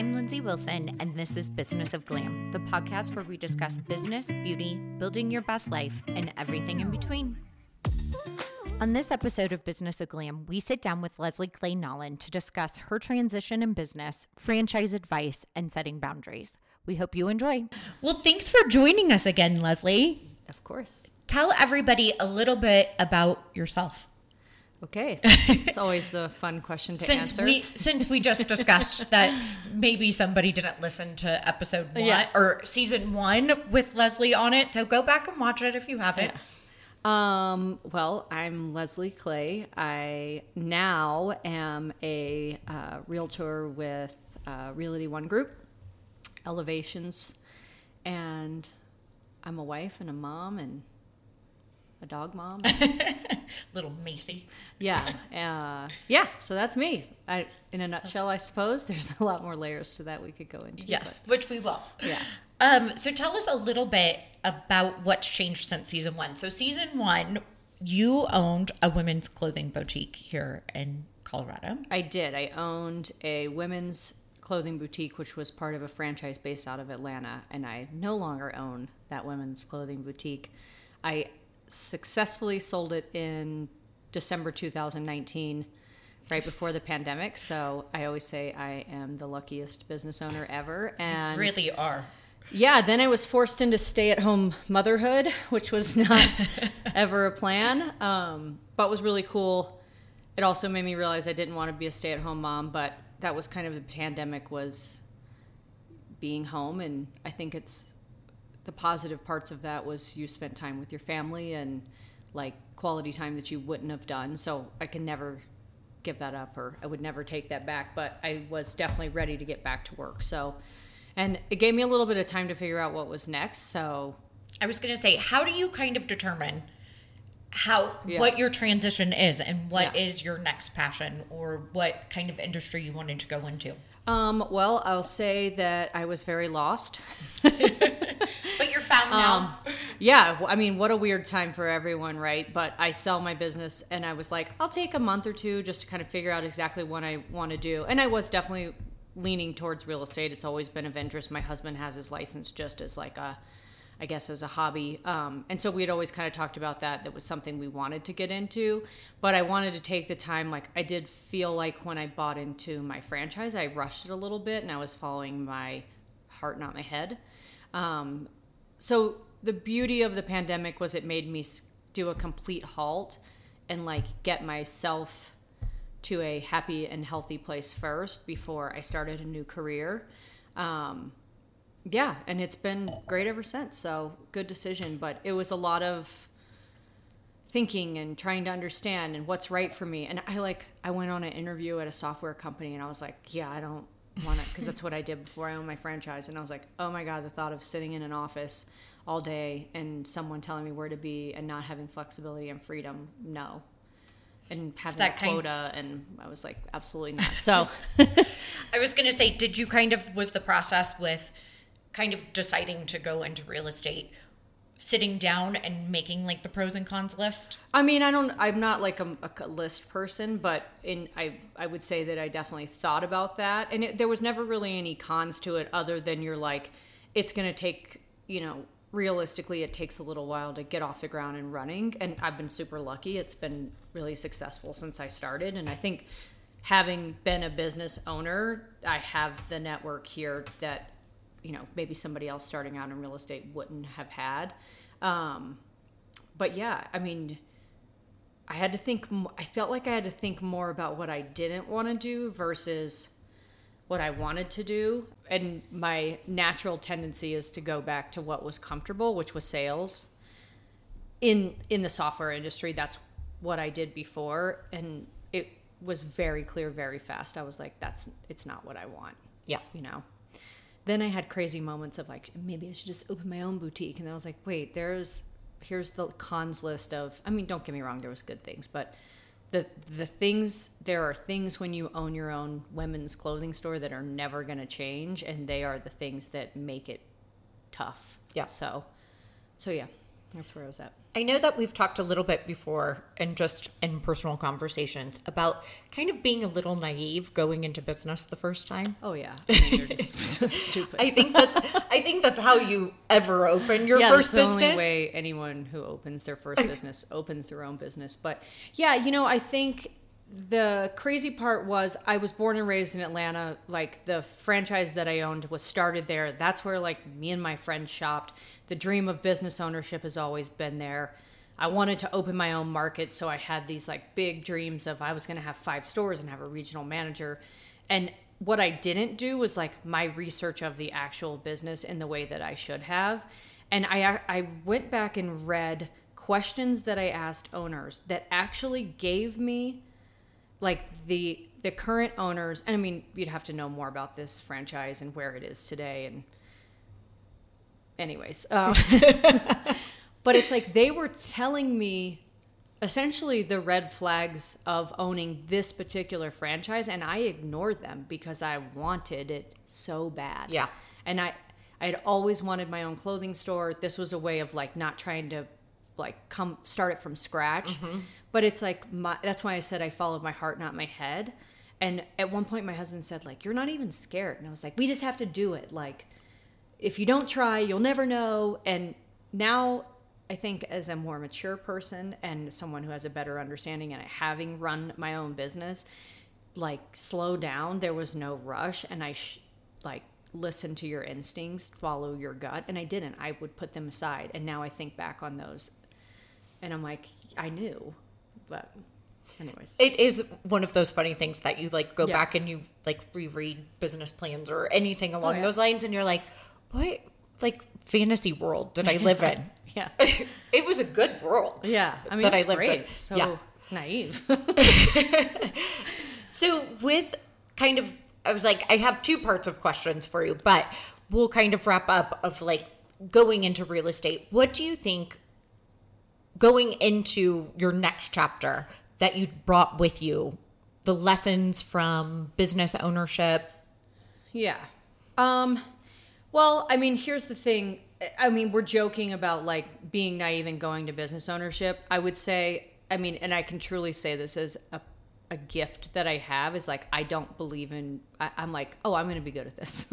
I'm Lyndsay Wilson, and this is Business of Glam, the podcast where we discuss business, beauty, building your best life, and everything in between. On this episode of Business of Glam, we sit down with Leslie Clay Nowlin to discuss her transition in business, franchise advice, and setting boundaries. We hope you enjoy. Well, thanks for joining us again, Leslie. Of course. Tell everybody a little bit about yourself. Okay. It's always a fun question to since answer. we since we just discussed that maybe somebody didn't listen to episode one Yeah. or season one with Leslie on it, so go back and watch it if you haven't. Um, well, I'm Leslie Clay. I now am a uh, realtor with uh, Realty One Group, Elevations, and I'm a wife and a mom and a dog mom. Little Macy. yeah, uh, yeah. So that's me. I, in a nutshell, I suppose. There's a lot more layers to that we could go into. Yes, which we will. Yeah. Um, so tell us a little bit about what's changed since season one. So season one, you owned a women's clothing boutique here in Colorado. I did. I owned a women's clothing boutique, which was part of a franchise based out of Atlanta, and I no longer own that women's clothing boutique. I successfully sold it in December 2019, right before the pandemic. So I always say I am the luckiest business owner ever. And really are. yeah, then I was forced into stay at home motherhood, which was not ever a plan, um, but was really cool. It also made me realize I didn't want to be a stay at home mom, but that was kind of the pandemic was being home. And I think it's the positive parts of that was you spent time with your family and like quality time that you wouldn't have done. So I can never give that up or I would never take that back, but I was definitely ready to get back to work. So, and it gave me a little bit of time to figure out what was next. So, I was going to say, how do you kind of determine how Yeah. what your transition is and what is Yeah. your next passion or what kind of industry you wanted to go into? um, well, I'll say that I was very lost. But you're found now. Um, yeah, I mean, what a weird time for everyone, right? But I sell my business, and I was like, I'll take a month or two just to kind of figure out exactly what I want to do. And I was definitely leaning towards real estate. It's always been of interest. My husband has his license just as like a, I guess, as a hobby. Um, and so we had always kind of talked about that. That was something we wanted to get into. But I wanted to take the time. Like, I did feel like when I bought into my franchise, I rushed it a little bit, and I was following my heart, not my head. Um, so the beauty of the pandemic was it made me do a complete halt and like get myself to a happy and healthy place first before I started a new career. Um, yeah, and it's been great ever since. So good decision, but it was a lot of thinking and trying to understand and what's right for me. And I like I went on an interview at a software company and I was like, yeah, I don't want to because that's what I did before I owned my franchise. And I was like, oh my god, the thought of sitting in an office all day and someone telling me where to be and not having flexibility and freedom, no. And having that a kind- quota, and I was like, absolutely not. So, I was going to say, did you kind of, was the process with kind of deciding to go into real estate, sitting down and making like the pros and cons list? I mean, I don't. I'm not like a, a list person, but in I I would say that I definitely thought about that, and it, there was never really any cons to it other than you're like, it's gonna take you know realistically it takes a little while to get off the ground and running, and I've been super lucky. It's been really successful since I started, and I think having been a business owner, I have the network here that you know maybe somebody else starting out in real estate wouldn't have had. Um, but yeah, I mean, I had to think. i felt like I had to think more about what I didn't want to do versus what I wanted to do. And my natural tendency is to go back to what was comfortable, which was sales. In in the software industry, that's what I did before, and it was very clear very fast. I was like, that's it's not what I want Yeah. you know. Then I had crazy moments of like, maybe I should just open my own boutique. And I was like, wait, there's here's the cons list of I mean, don't get me wrong, there was good things, but the the things there are things when you own your own women's clothing store that are never gonna change and they are the things that make it tough. Yeah. So so yeah. That's where I was at. I know that we've talked a little bit before and just in personal conversations about kind of being a little naive going into business the first time. Oh yeah, I mean, you're just so stupid. I think that's I think that's how you ever open your yeah, first that's the only way anyone who opens their first business opens their own business. But yeah, you know, I think the crazy part was I was born and raised in Atlanta. Like the franchise that I owned was started there. That's where like me and my friends shopped. The dream of business ownership has always been there. I wanted to open my own market, so I had these like big dreams of I was going to have five stores and have a regional manager. And what I didn't do was like my research of the actual business in the way that I should have. And I I went back and read questions that I asked owners that actually gave me like the the current owners and i mean you'd have to know more about this franchise and where it is today and anyways um, but it's like they were telling me essentially the red flags of owning this particular franchise and i ignored them because i wanted it so bad Yeah. and i i had always wanted my own clothing store this was a way of like not trying to like come start it from scratch. Mm-hmm. But it's like my that's why i said i followed my heart not my head. And at one point my husband said like you're not even scared. And i was like we just have to do it. Like if you don't try you'll never know. And now i think as a more mature person and someone who has a better understanding and having run my own business like slow down there was no rush. And i sh- like listen to your instincts follow your gut. And i didn't. I would put them aside. And now i think back on those and i'm like i knew but anyways It is one of those funny things that you like go Yeah. back and you like reread business plans or anything along Oh, yeah. those lines and you're like, what like fantasy world did I live in? yeah it was a good world. yeah i mean that I lived great in. so Yeah. naive So with kind of I was like I have two parts of questions for you, but we'll kind of wrap up of like going into real estate. What do you think going into your next chapter that you brought with you the lessons from business ownership? Yeah. Um well, I mean, here's the thing. I mean, we're joking about like being naive and going to business ownership. I would say, I mean, and I can truly say this as a a gift that I have is like I don't believe in. I, I'm like, oh, I'm going to be good at this.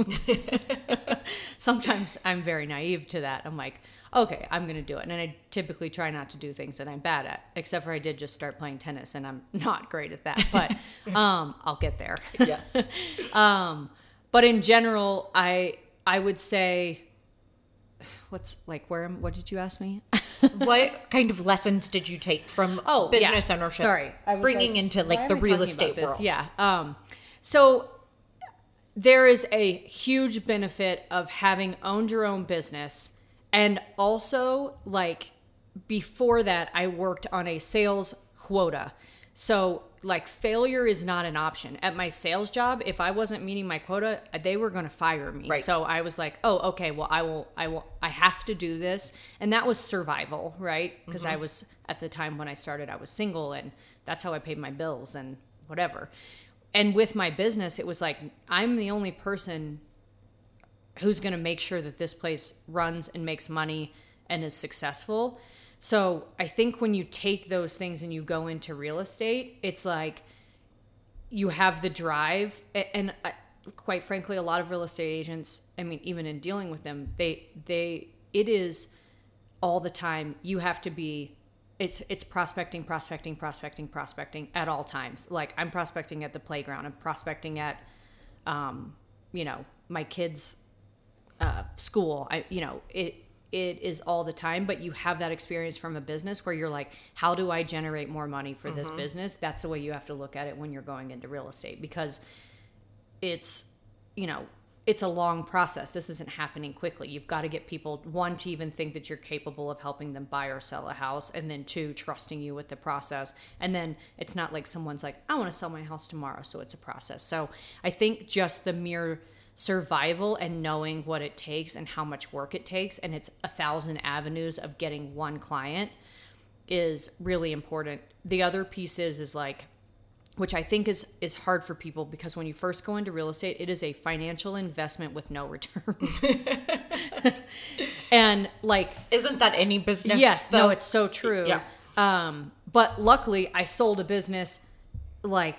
Sometimes I'm very naive to that. I'm like, okay, I'm going to do it, and I typically try not to do things that I'm bad at. Except for I did just start playing tennis, and I'm not great at that, but um, I'll get there. Yes. Um, but in general, I I would say, what's like where am what did you ask me? what kind of lessons did you take from Oh, business yeah. ownership? Sorry, I was bringing like, into like the real estate world. Yeah. Um, so there is a huge benefit of having owned your own business, and also like before that, I worked on a sales quota. So like failure is not an option. At my sales job if i wasn't meeting my quota they were going to fire me. Right. so i was like oh okay well i will i will i have to do this. And that was survival right? Mm-hmm. Because i was at the time when i started i was single and that's how i paid my bills and whatever. And with my business it was like i'm the only person who's going to make sure that this place runs and makes money and is successful. So I think when you take those things and you go into real estate, it's like you have the drive, and I, quite frankly, a lot of real estate agents. I mean, even in dealing with them, they they it is all the time. You have to be. It's it's prospecting, prospecting, prospecting, prospecting at all times. Like I'm prospecting at the playground. I'm prospecting at, um, you know, my kids' uh, school. I, you know, it it is all the time. But you have that experience from a business where you're like, how do I generate more money for this mm-hmm. business? That's the way you have to look at it when you're going into real estate because it's you know it's a long process this isn't happening quickly you've got to get people one to even think that you're capable of helping them buy or sell a house and then two trusting you with the process and then it's not like someone's like i want to sell my house tomorrow so it's a process so i think just the mere survival and knowing what it takes and how much work it takes and it's a thousand avenues of getting one client is really important the other piece is is like which I think is is hard for people because when you first go into real estate, it is a financial investment with no return. and like Isn't that any business? yes, no, it's so true. Yeah. Um, but luckily, I sold a business like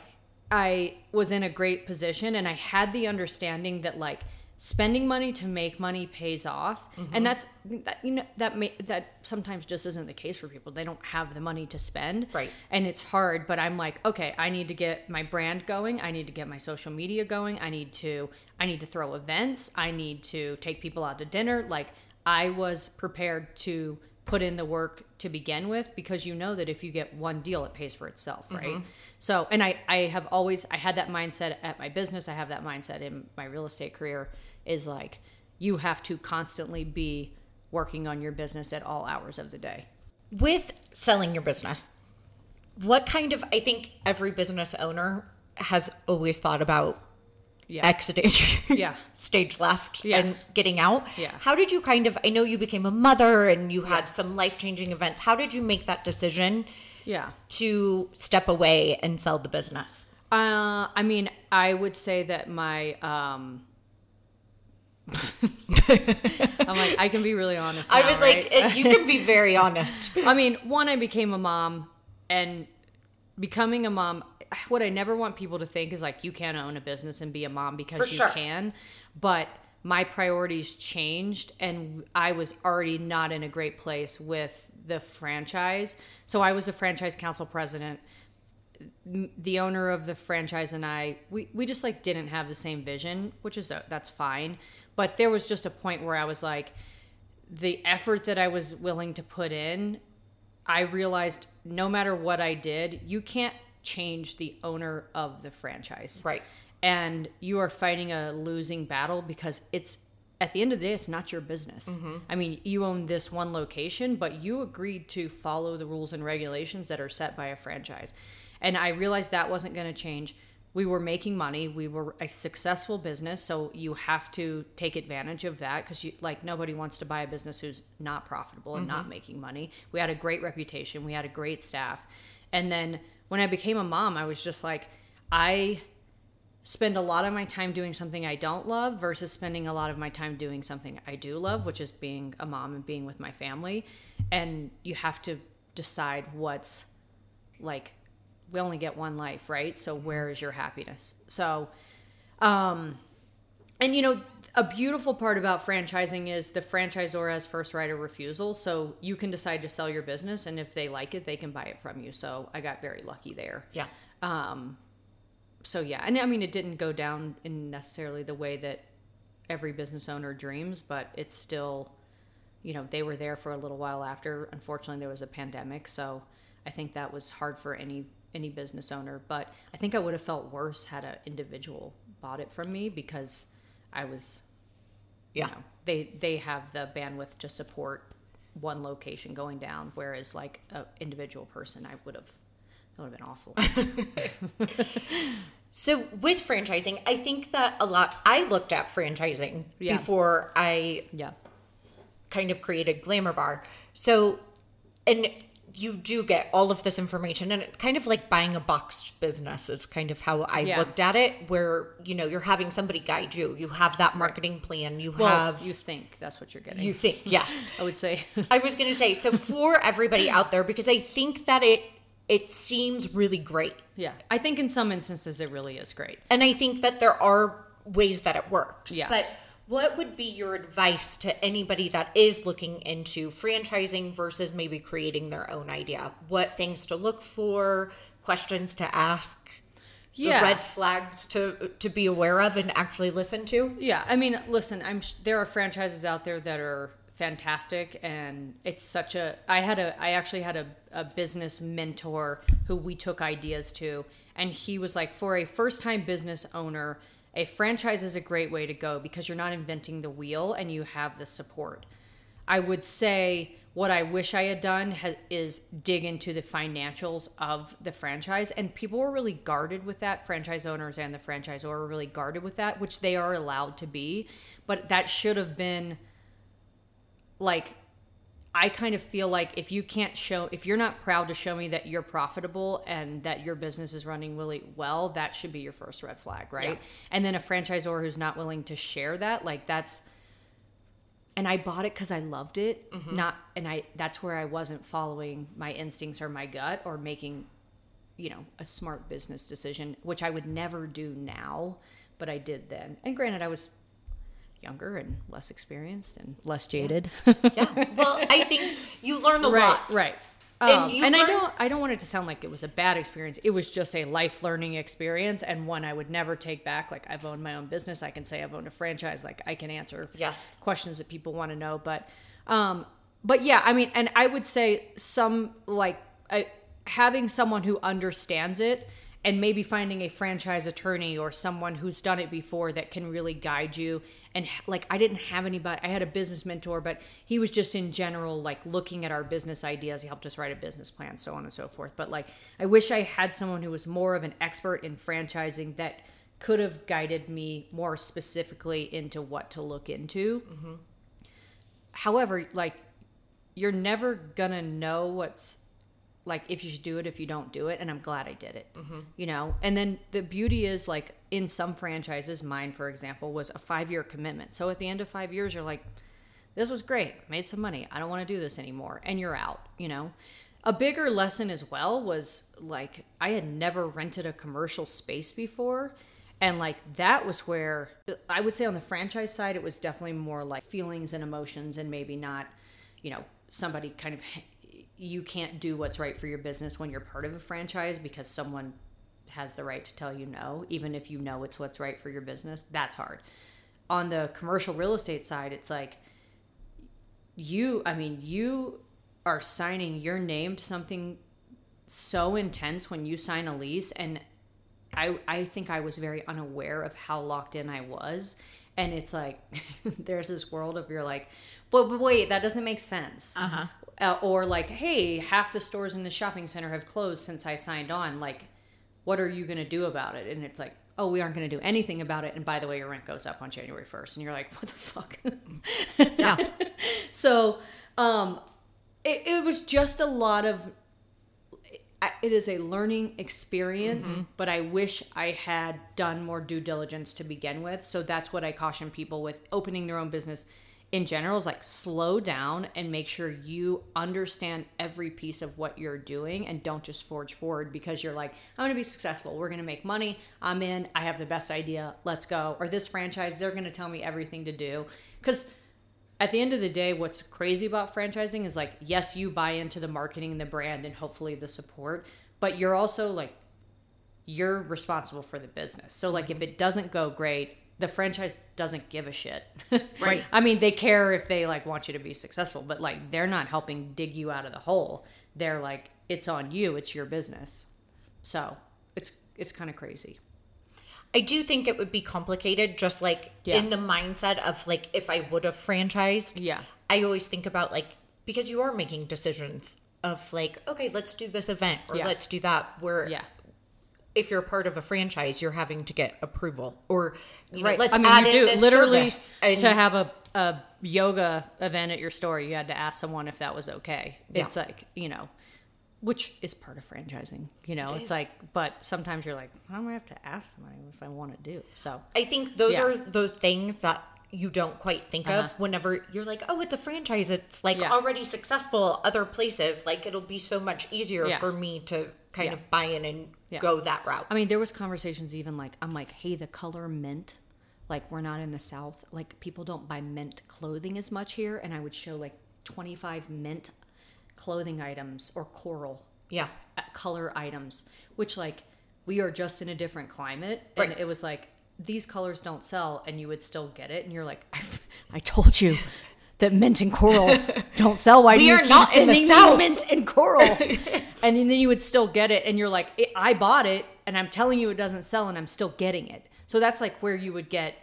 I was in a great position, and I had the understanding that like spending money to make money pays off, Mm-hmm. and that's that you know that may, that sometimes just isn't the case for people. They don't have the money to spend, Right. And it's hard. But I'm like, okay, I need to get my brand going. I need to get my social media going. I need to I need to throw events. I need to take people out to dinner. Like I was prepared to put in the work to begin with because you know that if you get one deal it pays for itself mm-hmm. right? So and i i have always i had that mindset at my business. I have that mindset in my real estate career is like you have to constantly be working on your business at all hours of the day. With selling your business. What kind of I think every business owner has always thought about yeah exiting Yeah. stage left Yeah. and getting out. Yeah. How did you kind of I know you became a mother and you had Yeah. some life-changing events. How did you make that decision yeah to step away and sell the business? uh i mean i would say that my um i'm like i can be really honest I now, was like right? it- you can be very honest. I mean, one, I became a mom, and becoming a mom, what I never want people to think is like you can't own a business and be a mom because For you sure. can. But my priorities changed, and I was already not in a great place with the franchise. So I was a franchise council president. The owner of the franchise and I, we, we just like didn't have the same vision, which is uh, that's fine. But there was just a point where I was like, the effort that I was willing to put in, I realized no matter what I did, you can't change the owner of the franchise. Right. And you are fighting a losing battle because it's at the end of the day, it's not your business. Mm-hmm. I mean, you own this one location, but you agreed to follow the rules and regulations that are set by a franchise. And I realized that wasn't going to change. We were making money. We were a successful business, so you have to take advantage of that because you like nobody wants to buy a business who's not profitable and not mm-hmm. making money. We had a great reputation. We had a great staff. And then when I became a mom, I was just like I spend a lot of my time doing something I don't love versus spending a lot of my time doing something I do love, which is being a mom and being with my family. And you have to decide what's like we only get one life, right? So where is your happiness? So um and you know a beautiful part about franchising is the franchisor has first right of refusal so you can decide to sell your business and if they like it they can buy it from you so i got very lucky there Yeah. um, so yeah, and I mean, it didn't go down in necessarily the way that every business owner dreams, but it's still, you know, they were there for a little while after. Unfortunately, there was a pandemic, so I think that was hard for any any business owner. But I think I would have felt worse had an individual bought it from me because I was, you Yeah. know, they they have the bandwidth to support one location going down, whereas like an individual person, I would have. That would have been awful. So with franchising, I think that a lot I looked at franchising Yeah. before I yeah. kind of created Glamour Bar. So and you do get all of this information and it's kind of like buying a boxed business is kind of how I Yeah. looked at it where you know you're having somebody guide you. You have that marketing plan, you Well, have you think that's what you're getting. you think yes. I would say. I was going to say so for everybody out there because I think that it it seems really great. yeah. I think in some instances it really is great. And I think that there are ways that it works. Yeah. But what would be your advice to anybody that is looking into franchising versus maybe creating their own idea? What things to look for, questions to ask, Yeah. the red flags to to be aware of and actually listen to? Yeah, I mean, listen, I'm sh- there are franchises out there that are fantastic and it's such a I had a I actually had a, a business mentor who we took ideas to and he was like for a first time business owner a franchise is a great way to go because you're not inventing the wheel and you have the support. I would say what I wish I had done ha- is dig into the financials of the franchise. And people were really guarded with that. Franchise owners and the franchisor were really guarded with that, which they are allowed to be. But that should have been like, I kind of feel like if you can't show, if you're not proud to show me that you're profitable and that your business is running really well, that should be your first red flag, right? Yeah. And then a franchisor who's not willing to share that, like that's, and I bought it because I loved it. Mm-hmm. Not, and I that's where I wasn't following my instincts or my gut or making, you know, a smart business decision, which I would never do now, but I did then. And granted, I was younger and less experienced and less jaded. Yeah. Well, I think you learn a right, lot. right. And Um, you and I don't I don't want it to sound like it was a bad experience. It was just a life learning experience and one I would never take back. Like I've owned my own business. I can say I've owned a franchise. Like I can answer Yes. questions that people want to know. But um but yeah, I mean and I would say some like I, having someone who understands it and maybe finding a franchise attorney or someone who's done it before that can really guide you and like i didn't have anybody i had a business mentor but he was just in general like looking at our business ideas. He helped us write a business plan so on and so forth. But like i wish i had someone who was more of an expert in franchising that could have guided me more specifically into what to look into. Mm-hmm. However like you're never gonna know what's like if you should do it if you don't do it and i'm glad i did it. Mm-hmm. You know? And then the beauty is like in some franchises mine for example was a five year commitment. So at the end of five years you're like this was great. Made some money. I don't want to do this anymore. And you're out you know? A bigger lesson as well was like i had never rented a commercial space before. And like that was where i would say on the franchise side it was definitely more like feelings and emotions and maybe not you know somebody kind of you can't do what's right for your business when you're part of a franchise because someone has the right to tell you no even if you know it's what's right for your business that's hard on the commercial real estate side it's like you i mean you are signing your name to something so intense when you sign a lease and I I think I was very unaware of how locked in I was. And it's like there's this world of you're like, but, but wait, that doesn't make sense. Uh-huh. Uh, or like, hey, half the stores in the shopping center have closed since I signed on. Like, what are you gonna do about it? And it's like, oh, we aren't gonna do anything about it. And by the way, your rent goes up on January first. And you're like, what the fuck? Yeah. so um it, it was just a lot of it is a learning experience but i wish i had done more due diligence to begin with so that's what i caution people with opening their own business in general is like slow down and make sure you understand every piece of what you're doing and don't just forge forward because you're like i'm to be successful. We're to make money. I'm in. I have the best idea. Let's go. Or this franchise they're to tell me everything to do. Because at the end of the day, what's crazy about franchising is like, yes, you buy into the marketing and the brand and hopefully the support, but you're also like, you're responsible for the business. So, like, if it doesn't go great, the franchise doesn't give a shit. Right. I mean, they care if they like want you to be successful, but like, they're not helping dig you out of the hole. They're like, it's on you, it's your business. So, it's, it's kind of crazy. I do think it would be complicated, just like Yeah. in the mindset of like if I would have franchised. Yeah. I always think about like because you are making decisions of like, okay, let's do this event or Yeah. let's do that. Where Yeah. If you're part of a franchise, you're having to get approval or you know, Right. let's I mean, add you do literally. And- to have a, a yoga event at your store. You had to ask someone if that was okay. Yeah. It's like you know, which is part of franchising. You know, It it's like, but sometimes you're like, why do I have to ask somebody if I want to do? So I think those Yeah. are those things that you don't quite think of Uh-huh. whenever you're like, oh, it's a franchise. It's like Yeah. already successful other places. Like it'll be so much easier Yeah. for me to kind Yeah. of buy in and Yeah. go that route. I mean, there was conversations even like I'm like, hey, the color mint, like we're not in the South. Like people don't buy mint clothing as much here, and I would show like 25 mint clothing items or coral yeah. uh, color items, which like we are just in a different climate, Right. and it was like these colors don't sell, and you would still get it, and you're like, I, I told you that mint and coral don't sell. Why do you are keep not in the sending me South." mint and coral? and then you would still get it, and you're like, "I- I bought it, and I'm telling you it doesn't sell, and I'm still getting it. So that's like where you would get.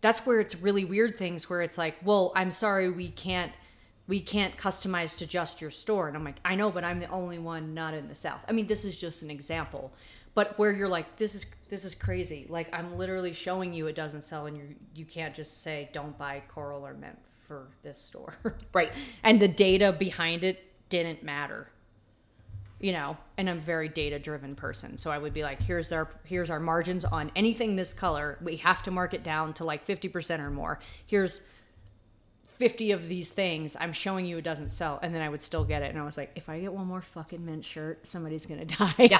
That's where it's really weird things where it's like, well, I'm sorry, we can't we can't customize to just your store. And I'm like, I know, but I'm the only one not in the South. I mean, this is just an example. But where you're like, this is this is crazy. Like I'm literally showing you it doesn't sell and you you can't just say don't buy coral or mint for this store. Right. and the data behind it didn't matter. You know, and I'm a very data driven person. So I would be like, here's our here's our margins on anything this color. We have to mark it down to like 50% or more. Here's 50 of these things. I'm showing you it doesn't sell. And then I would still get it. And I was like, if I get one more fucking mint shirt, somebody's going to die. Yeah.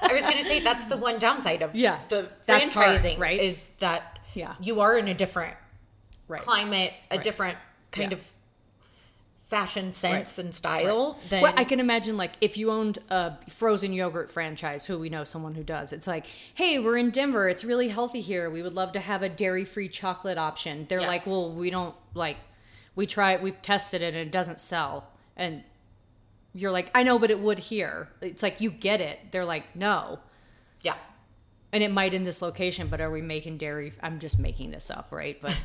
I was going to say that's the one downside of Yeah. the That's hard, franchising, right? Is that Yeah. you are in a different right. climate, a Right. different kind Yeah. of fashion sense Right. and style. Then Well, I can imagine like if you owned a frozen yogurt franchise, who we know someone who does. It's like, hey, we're in Denver. It's really healthy here. We would love to have a dairy-free chocolate option. They're Yes. like, well, we don't like. We try. it We've tested it and it doesn't sell. And you're like, I know, but it would here. It's like you get it. They're like, no. yeah. And it might in this location, but are we making dairy? I'm just making this up, right? But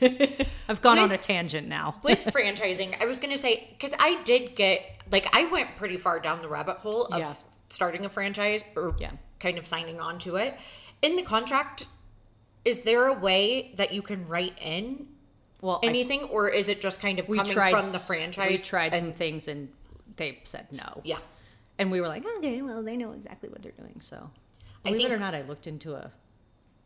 I've gone on a tangent now. With franchising, I was going to say because I did get like I went pretty far down the rabbit hole of Yeah. starting a franchise or Yeah. kind of signing on to it. In the contract, is there a way that you can write in Well, I- anything, or is it just kind of we coming tried from the franchise? We tried and- some things and they said no. Yeah. And we were like, okay, well, they know exactly what they're doing. So, I believe it or not, I looked into a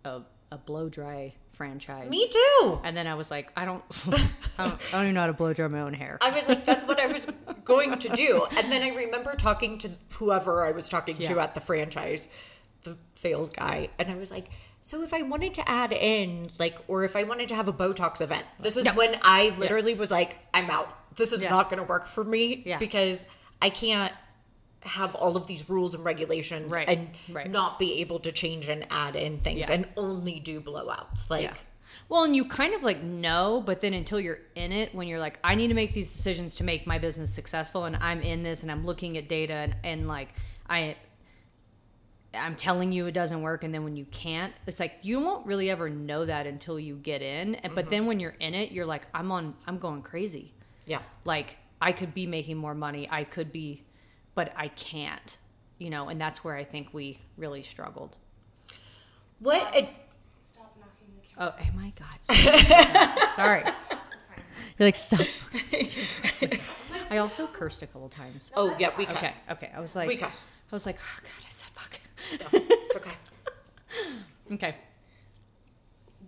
a, a blow dry franchise. Me too. And then I was like, I don't, I don't, I don't even know how to blow dry my own hair. I was like, that's what I was going to do. And then I remember talking to whoever I was talking to at the franchise, the sales guy, and I was like, so if I wanted to add in, like, or if I wanted to have a Botox event, this is No. when I literally was like, I'm out. This is Yeah. not going to work for me Yeah. because I can't have all of these rules and regulations Right. and Right. not be able to change and add in things Yeah. and only do blowouts. Like, yeah. Well, and you kind of like know, but then until you're in it, when you're like, I need to make these decisions to make my business successful, and I'm in this, and I'm looking at data, and, and like I, I'm telling you it doesn't work, and then when you can't, it's like you won't really ever know that until you get in. And But mm-hmm. then when you're in it, you're like, I'm on, I'm going crazy. yeah. Like I could be making more money, I could be, but I can't, you know, and that's where I think we really struggled. What? ad- Stop knocking the oh, camera. Oh, oh my God. Sorry. You're like, stop. I also cursed a couple times. oh, yeah, we cursed. Okay. Okay. I was like, We cuss. I was like, oh God, I said fuck. No, it's okay. Okay.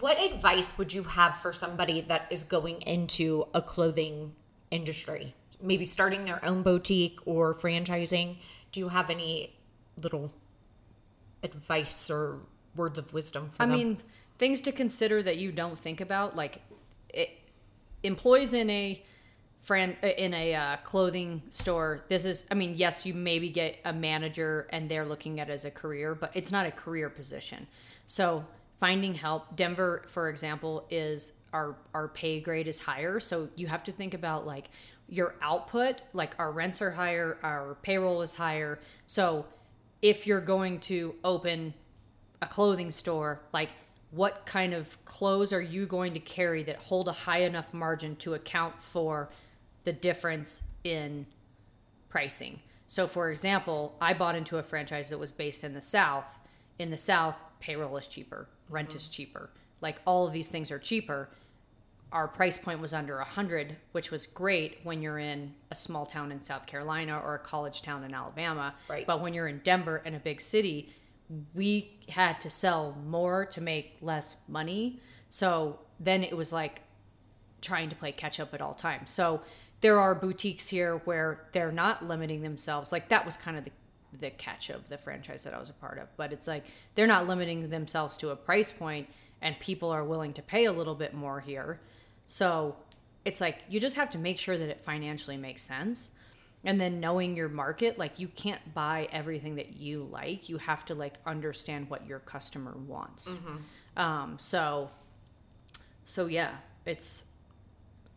What advice would you have for somebody that is going into a clothing industry? Maybe starting their own boutique or franchising? Do you have any little advice or words of wisdom for I them? mean, things to consider that you don't think about, like it, employees in a fran in a uh, clothing store. This is, I mean, yes, you maybe get a manager and they're looking at it as a career, but it's not a career position. So finding help. Denver, for example, is our our pay grade is higher, so you have to think about like your output. Like our rents are higher, our payroll is higher. So if you're going to open a clothing store, like what kind of clothes are you going to carry that hold a high enough margin to account for the difference in pricing? So, for example, I bought into a franchise that was based in the South. In the South, payroll is cheaper, rent is cheaper. Like all of these things are cheaper. Our price point was under a hundred, which was great when you're in a small town in South Carolina or a college town in Alabama. Right. But when you're in Denver and a big city, we had to sell more to make less money. So then it was like trying to play catch up at all times. So there are boutiques here where they're not limiting themselves. Like that was kind of the the catch of the franchise that I was a part of. But it's like they're not limiting themselves to a price point and people are willing to pay a little bit more here. So it's like you just have to make sure that it financially makes sense. And then knowing your market, like you can't buy everything that you like. You have to like understand what your customer wants. Um, so so yeah, it's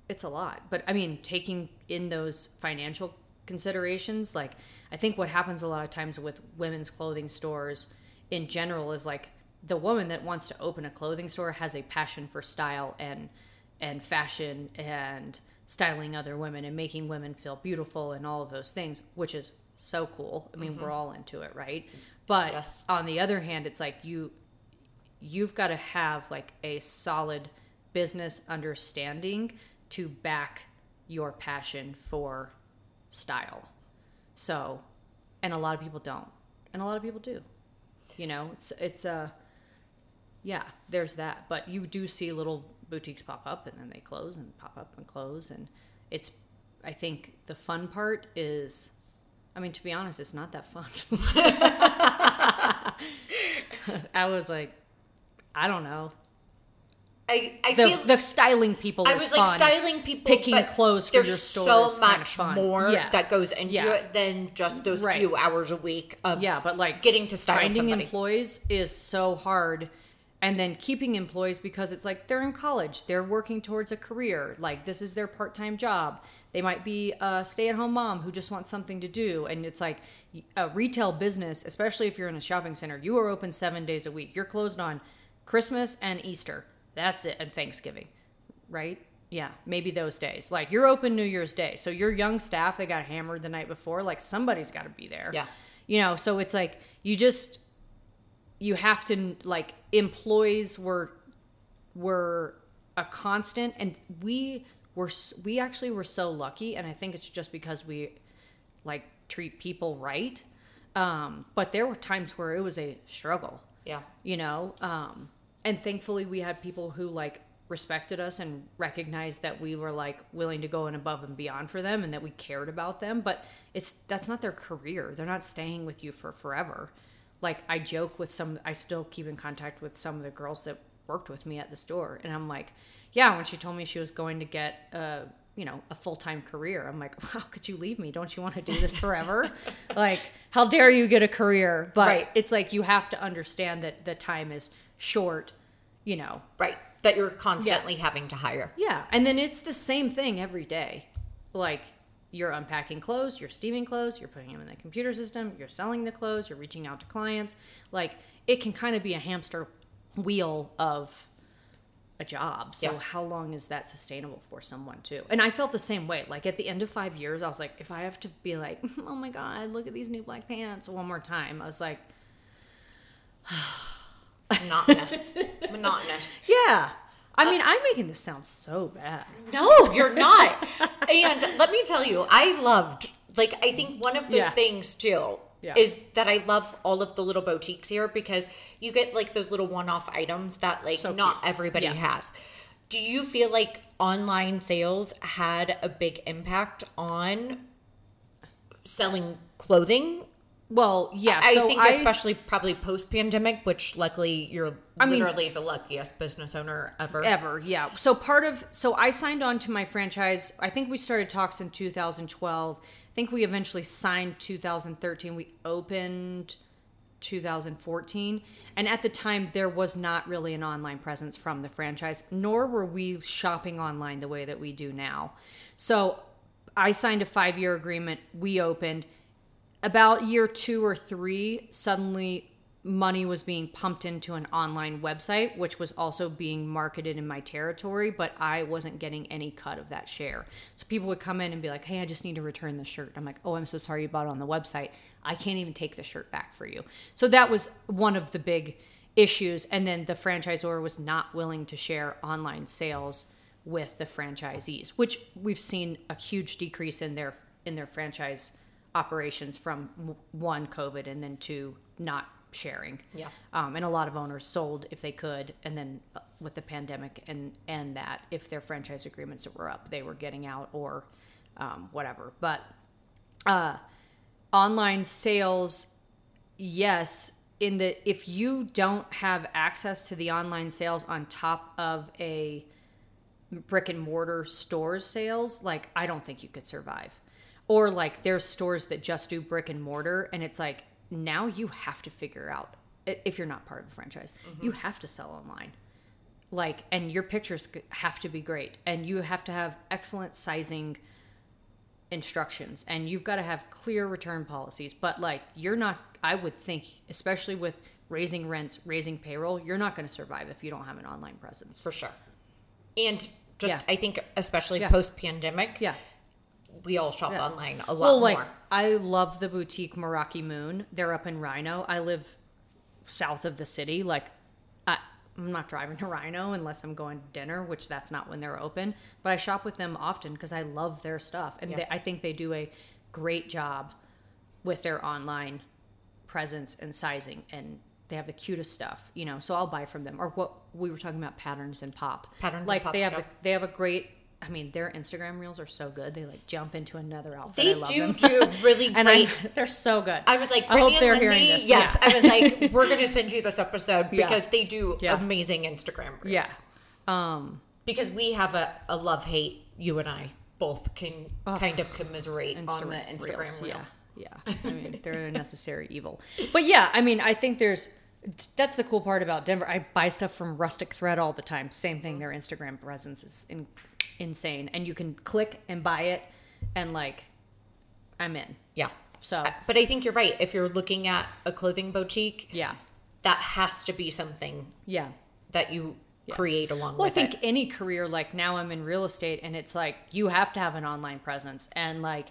it's a lot. But I mean, taking in those financial considerations, like I think what happens a lot of times with women's clothing stores in general is like the woman that wants to open a clothing store has a passion for style and and fashion and styling other women and making women feel beautiful and all of those things, which is so cool. I mean, we're mm-hmm. all into it, right? But Yes. on the other hand, it's like you you've got to have like a solid business understanding to back your passion for style. So, and a lot of people don't, and a lot of people do. You know, it's it's a uh, yeah, there's that, but you do see little boutiques pop up and then they close and pop up and close and it's I think the fun part is I mean to be honest it's not that fun. I was like I don't know. I, I The, feel the styling people I was like styling people, Picking clothes for there's your store so much fun. more Yeah. that goes into Yeah. it than just those Right. few hours a week of Yeah, but like getting to style finding somebody. employees is so hard, and then keeping employees because it's like they're in college, they're working towards a career, like this is their part-time job. They might be a stay-at-home mom who just wants something to do, and it's like a retail business, especially if you're in a shopping center. You are open seven days a week. You're closed on Christmas and Easter. That's it, and Thanksgiving, right? Yeah, maybe those days. Like you're open New Year's Day, so your young staff they got hammered the night before. Like somebody's got to be there Yeah. you know so it's like you just you have to like employees were were a constant and we were we actually were so lucky and i think it's just because we like treat people right um but there were times where it was a struggle yeah. you know um and thankfully we had people who like respected us and recognized that we were like willing to go in above and beyond for them and that we cared about them. But it's that's not their career. They're not staying with you for forever. Like i joke with some i still keep in contact with some of the girls that worked with me at the store. And i'm like yeah when she told me she was going to get a you know a full-time career i'm like how could you leave me? Don't you want to do this forever? Like how dare you get a career? But Right. it's like you have to understand that the time is short you know. Right. That you're constantly having to hire. yeah. And then it's the same thing every day. Like you're unpacking clothes you're steaming clothes you're putting them in the computer system you're selling the clothes you're reaching out to clients. Like it can kind of be a hamster wheel of a job. So Yeah. how long is that sustainable for someone too? And i felt the same way. Like at the end of five years i was like if i have to be like oh my god look at these new black pants one more time i was like Monotonous. Monotonous. yeah i uh, mean i'm making this sound so bad No, you're not. and let me tell you, I loved like I think one of those Yeah. things too Yeah. is that I love all of the little boutiques here because you get like those little one-off items that like So not everybody Yeah. has. Do you feel like online sales had a big impact on selling clothing? Well yeah I so think especially probably post-pandemic, which luckily you're I mean- literally the luckiest business owner ever. ever yeah. So part of so i signed on to my franchise i think we started talks in 2012 i think we eventually signed 2013 we opened 2014 and at the time there was not really an online presence from the franchise nor were we shopping online the way that we do now. So i signed a five year agreement. We opened about year two or three, suddenly money was being pumped into an online website, which was also being marketed in my territory, but I wasn't getting any cut of that share. So people would come in and be like, hey, I just need to return the shirt. I'm like, oh, I'm so sorry you bought it on the website. I can't even take the shirt back for you. So that was one of the big issues. And then the franchisor was not willing to share online sales with the franchisees, which we've seen a huge decrease in their in their franchise operations from one COVID and then two not sharing. Yeah. Um, and a lot of owners sold if they could, and then uh, with the pandemic and and that if their franchise agreements were up, they were getting out or um, whatever. But uh, online sales, yes. In the if you don't have access to the online sales on top of a brick and mortar stores sales, like I don't think you could survive. Or like there's stores that just do brick and mortar and it's like now you have to figure out if you're not part of a franchise, you mm-hmm. have to sell online. Like and your pictures have to be great and you have to have excellent sizing instructions and you've got to have clear return policies but like you're not i would think especially with raising rents raising payroll you're not going to survive if you don't have an online presence for sure. And just Yeah. I think especially Yeah. post pandemic, yeah we all shop Yeah. online a lot well like more. i love the boutique meraki moon they're up in RiNo i live south of the city like I, i'm not driving to RiNo unless i'm going to dinner which that's not when they're open but i shop with them often because i love their stuff and Yeah. they, i think they do a great job with their online presence and sizing and they have the cutest stuff, you know. So I'll buy from them. Or what we were talking about patterns and pop. Patterns and like Pop, they have yeah. a, they have a great. I mean, their Instagram reels are so good. They like jump into another outfit. They I love do them. do really and great. I, they're so good. I was like, I hope they're and hearing this. Yes, Yeah. I was like, we're gonna send you this episode Yeah. because they do Yeah. amazing Instagram reels. yeah. Um, because we have a, a love hate. You and I both can kind of commiserate on the Instagram reels. Yeah, yeah. I mean, they're a necessary evil. But yeah, I mean, I think there's that's the cool part about Denver. I buy stuff from Rustic Thread all the time. Same thing. Their Instagram presence is in, insane, and you can click and buy it, and like, I'm in. Yeah. So But I think you're right. If you're looking at a clothing boutique, yeah, that has to be something yeah. that you create along Well, I think it. any career, like now I'm in real estate, and it's like you have to have an online presence. And like,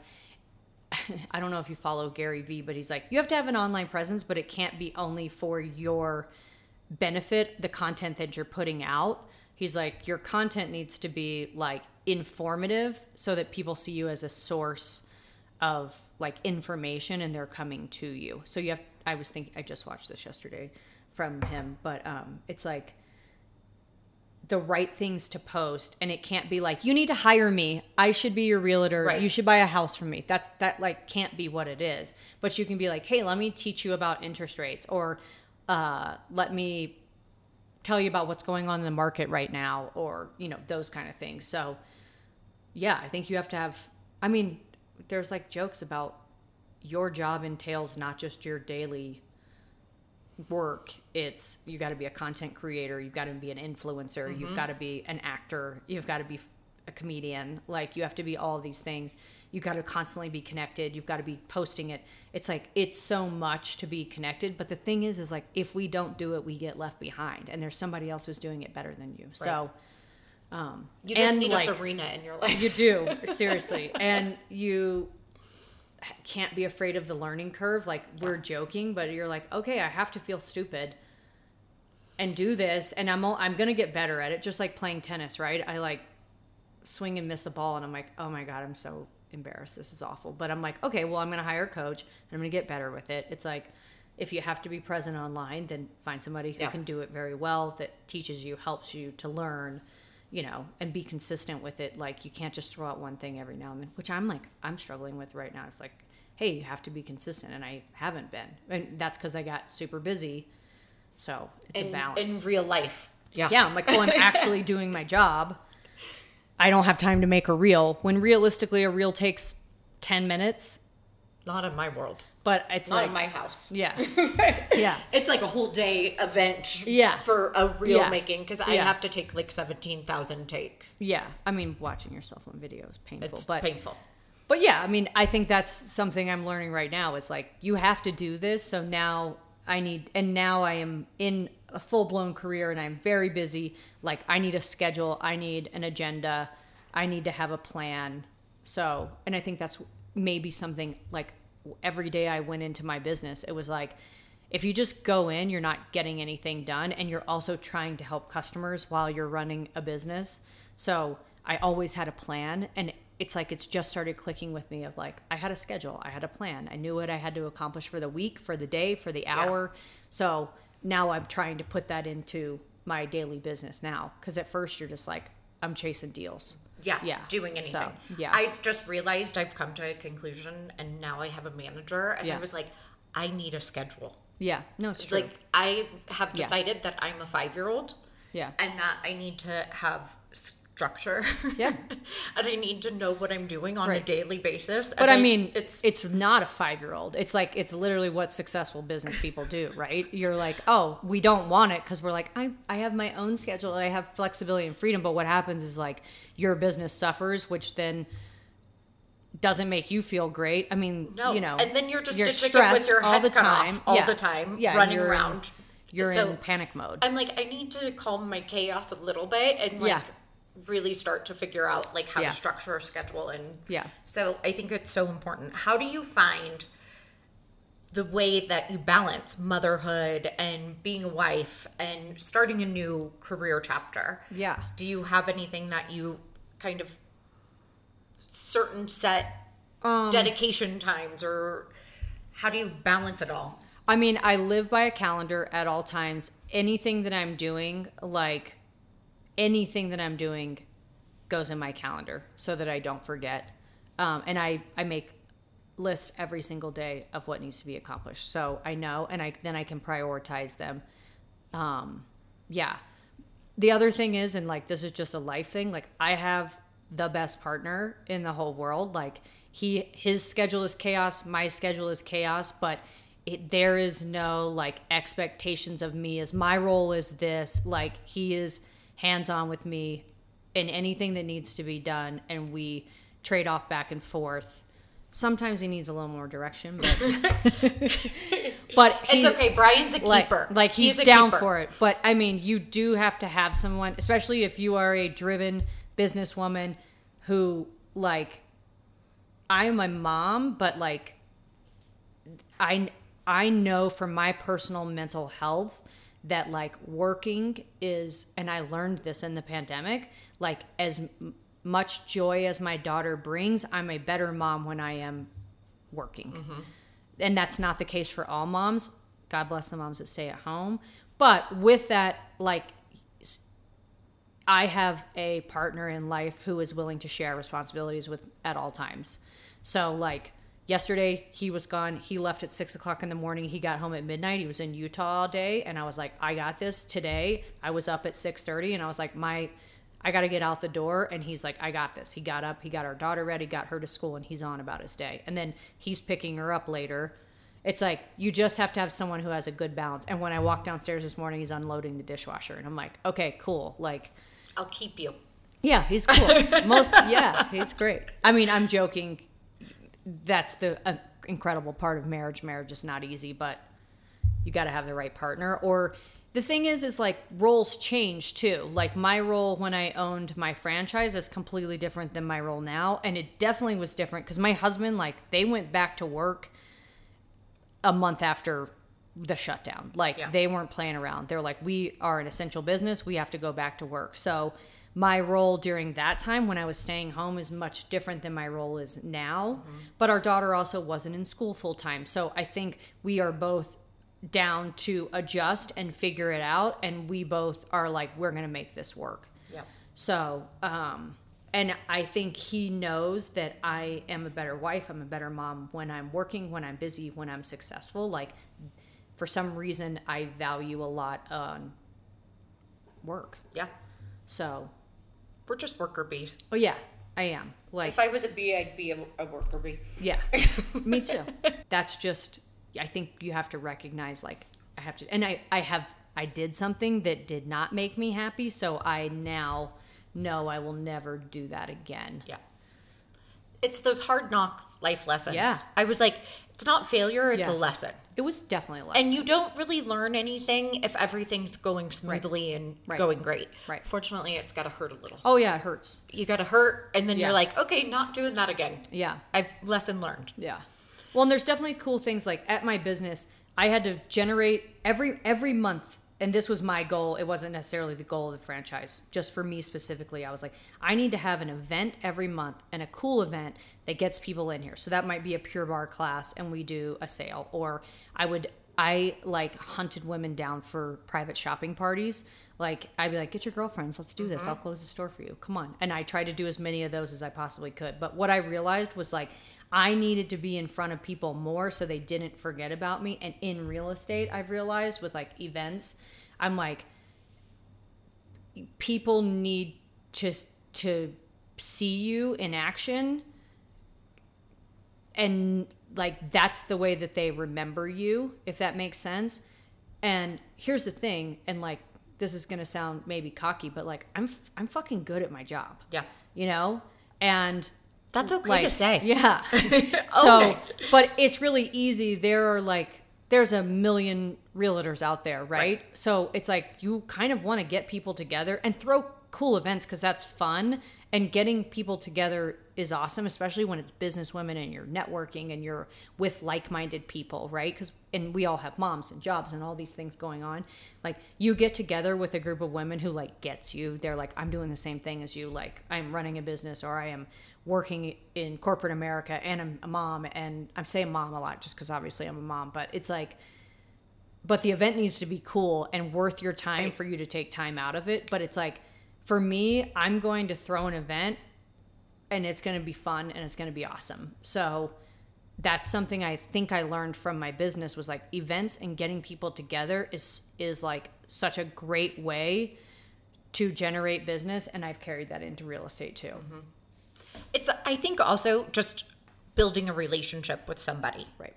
I don't know if you follow Gary Vee, but he's like, you have to have an online presence, but it can't be only for your benefit, the content that you're putting out. He's like, your content needs to be like informative so that people see you as a source of like information and they're coming to you. So you have, I was thinking, I just watched this yesterday from him, but um, it's like, the right things to post and it can't be like you need to hire me i should be your realtor Right. you should buy a house from me that's that like can't be what it is but you can be like hey let me teach you about interest rates or uh, let me tell you about what's going on in the market right now or you know those kind of things so yeah i think you have to have i mean there's like jokes about your job entails not just your daily work it's you got to be a content creator you've got to be an influencer Mm-hmm. you've got to be an actor you've got to be a comedian. Like you have to be all these things. You got to constantly be connected. You've got to be posting it. It's like it's so much to be connected. But the thing is is like if we don't do it we get left behind. And there's somebody else who's doing it better than you. So um You just need like, a Sarina in your life. you do. Seriously. And you can't be afraid of the learning curve. Like we're joking but you're like okay i have to feel stupid and do this and i'm all, i'm gonna get better at it. Just like playing tennis right? I like swing and miss a ball and i'm like oh my god i'm so embarrassed this is awful but i'm like okay well i'm gonna hire a coach and i'm gonna get better with it it's like if you have to be present online then find somebody who Yeah. can do it very well that teaches you helps you to learn you know and be consistent with it like you can't just throw out one thing every now and then which i'm like i'm struggling with right now it's like hey you have to be consistent and i haven't been and that's because i got super busy so it's in, a balance in real life. Yeah. yeah, I'm like, oh, I'm actually doing my job. I don't have time to make a reel. When realistically, a reel takes 10 minutes, Not in my world. but it's Not like, in my house. yeah, yeah, It's like a whole day event Yeah. for a reel Yeah. making because I Yeah. have to take like 17,000 takes. yeah. I mean, watching yourself on video is painful, It's but painful. but yeah, I mean, I think that's something I'm learning right now is like you have to do this. So now I need, and now I am in a full blown career and I'm very busy. Like I need a schedule, I need an agenda, I need to have a plan. So, and I think that's maybe something like every day I went into my business, it was like, if you just go in, you're not getting anything done, and you're also trying to help customers while you're running a business. So I always had a plan, and it's like it's just started clicking with me of like I had a schedule, I had a plan, I knew what I had to accomplish for the week, for the day, for the hour. So now I'm trying to put that into my daily business now, because at first you're just like I'm chasing deals. Yeah, Yeah. doing anything. So, yeah. I've just realized I've come to a conclusion and now I have a manager and Yeah. I was like, I need a schedule. Yeah, no, it's true. Like I have Yeah. decided that I'm a five year old yeah, and that I need to have structure. Yeah. and I need to know what I'm doing on a daily basis. But And I mean, it's it's not a five year old. It's like it's literally what successful business people do, right? You're like, oh, we don't want it because we're like, I I have my own schedule, I have flexibility and freedom. But what happens is like your business suffers, which then doesn't make you feel great. I mean, no, you know, and then you're just you're it with stressed your all head the time, off all Yeah. the time, yeah, running you're in- around. you're So- in panic mode. I'm like, I need to calm my chaos a little bit and like Yeah. Really start to figure out like how Yeah. to structure a schedule and Yeah. So I think it's so important. How do you find the way that you balance motherhood and being a wife and starting a new career chapter? Yeah. Do you have anything that you kind of certain set Um, dedication times or how do you balance it all? I mean, I live by a calendar at all times. Anything that I'm doing, like anything that I'm doing, goes in my calendar so that I don't forget. Um, and I I make lists every single day of what needs to be accomplished, so I know, and I then I can prioritize them. Um, yeah. The other thing is, and like this is just a life thing. Like I have the best partner in the whole world. Like he his schedule is chaos, my schedule is chaos, but it, there is no like expectations of me as my role is this. Like he is hands on with me in anything that needs to be done, and we trade off back and forth. Sometimes he needs a little more direction, but but It's okay. Brian's a keeper. like he's, a down keeper. for it. But I mean, you do have to have someone, especially if you are a driven businesswoman who like I'm a mom, but like I I know from my personal mental health that like working is and I learned this in the pandemic, like as m- much joy as my daughter brings, I'm a better mom when I am working. Mm-hmm. And that's not the case for all moms. God bless the moms that stay at home. But with that like I have a partner in life who is willing to share responsibilities with at all times. So like yesterday he was gone. He left at six o'clock in the morning. He got home at midnight. He was in Utah all day, and I was like, I got this today. I was up at six thirty, and I was like, my, I got to get out the door. And he's like, I got this. He got up. He got our daughter ready. Got her to school, and he's on about his day. And then he's picking her up later. It's like you just have to have someone who has a good balance. And when I walked downstairs this morning, he's unloading the dishwasher, and I'm like, okay, cool. Like I'll keep you. yeah, he's cool. Most yeah, he's great. I mean, I'm joking. That's the uh, incredible part of marriage. Marriage is not easy, but you got to have the right partner. Or the thing is, is like roles change too. Like my role when I owned my franchise is completely different than my role now, and it definitely was different because my husband, like, they went back to work a month after the shutdown. Like Yeah. they weren't playing around. They're like, we are an essential business. We have to go back to work. So my role during that time when I was staying home is much different than my role is now. But our daughter also wasn't in school full time. So I think we are both down to adjust and figure it out. And we both are like, we're going to make this work. Yeah. So, um, and I think he knows that I am a better wife, I'm a better mom when I'm working, when I'm busy, when I'm successful. Like, for some reason, I value a lot on work. Yeah. So, We're just worker bees. oh yeah, I am. Like, If I was a bee, I'd be a, a worker bee. yeah, me too. That's just, I think you have to recognize, like, I have to, and I, I have, I did something that did not make me happy. So I now know I will never do that again. Yeah. It's those hard knock life lessons. Yeah. I was like, it's not failure, it's Yeah. a lesson. It was definitely a lesson. And you don't really learn anything if everything's going smoothly and Right. going great. Right. Fortunately, it's got to hurt a little. oh yeah, it hurts. You got to hurt, and then Yeah. you're like, okay, not doing that again. Yeah. I've lesson learned. Yeah. Well, and there's definitely cool things like at my business, I had to generate every every month and this was my goal. It wasn't necessarily the goal of the franchise. Just for me specifically, I was like, I need to have an event every month and a cool event that gets people in here. So that might be a Pure Barre class and we do a sale or I would I like hunted women down for private shopping parties. Like I'd be like, get your girlfriends, let's do this. I'll mm-hmm. close the store for you. Come on. And I tried to do as many of those as I possibly could. But what I realized was like I needed to be in front of people more so they didn't forget about me. And in real estate, I've realized with like events, I'm like, people need to to see you in action and like that's the way that they remember you if that makes sense and here's the thing and like this is going to sound maybe cocky but like i'm i'm fucking good at my job Yeah. you know and That's okay like to say. yeah so Okay. but it's really easy there are like there's a million realtors out there right, so it's like you kind of want to get people together and throw cool events because that's fun and getting people together is awesome especially when it's business women and you're networking and you're with like-minded people right? Because and we all have moms and jobs and all these things going on. Like you get together with a group of women who like gets you. They're like i'm doing the same thing as you. Like i'm running a business or i am working in corporate america and i'm a mom. And i'm saying mom a lot just because obviously i'm a mom but it's like but the event needs to be cool and worth your time for you to take time out of it. But it's like, for me, I'm going to throw an event and it's going to be fun and it's going to be awesome. So that's something I think I learned from my business was like events and getting people together is is like such a great way to generate business and I've carried that into real estate too. Mm-hmm. It's I think also just building a relationship with somebody. Right.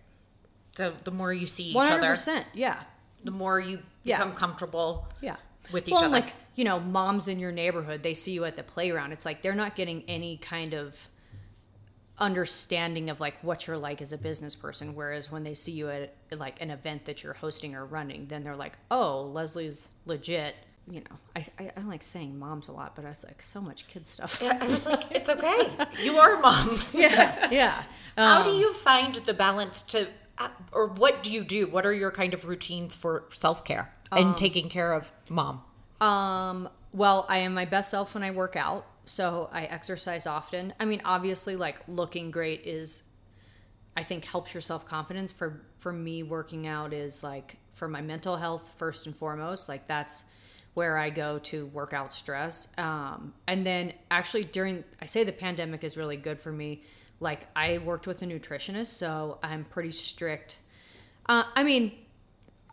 So the more you see each 100%. other, Yeah. the more you Yeah. become comfortable. Yeah. With each well, other. like, you know, moms in your neighborhood, they see you at the playground. It's like they're not getting any kind of understanding of like what you're like as a business person. Whereas when they see you at like an event that you're hosting or running, then they're like, oh, Leslie's legit. You know, I, I, I like saying moms a lot, but I was like, so much kid stuff. I was like, it's okay. You are mom. yeah. Yeah. How Um, do you find the balance to, uh, or what do you do? What are your kind of routines for self care and taking care of mom? Um, well, I am my best self when I work out, so I exercise often. I mean, obviously like looking great is I think helps your self-confidence for for me working out is like for my mental health first and foremost, like that's where I go to work out stress. Um, and then actually during I say the pandemic is really good for me. Like I worked with a nutritionist, so I'm pretty strict. Uh, I mean,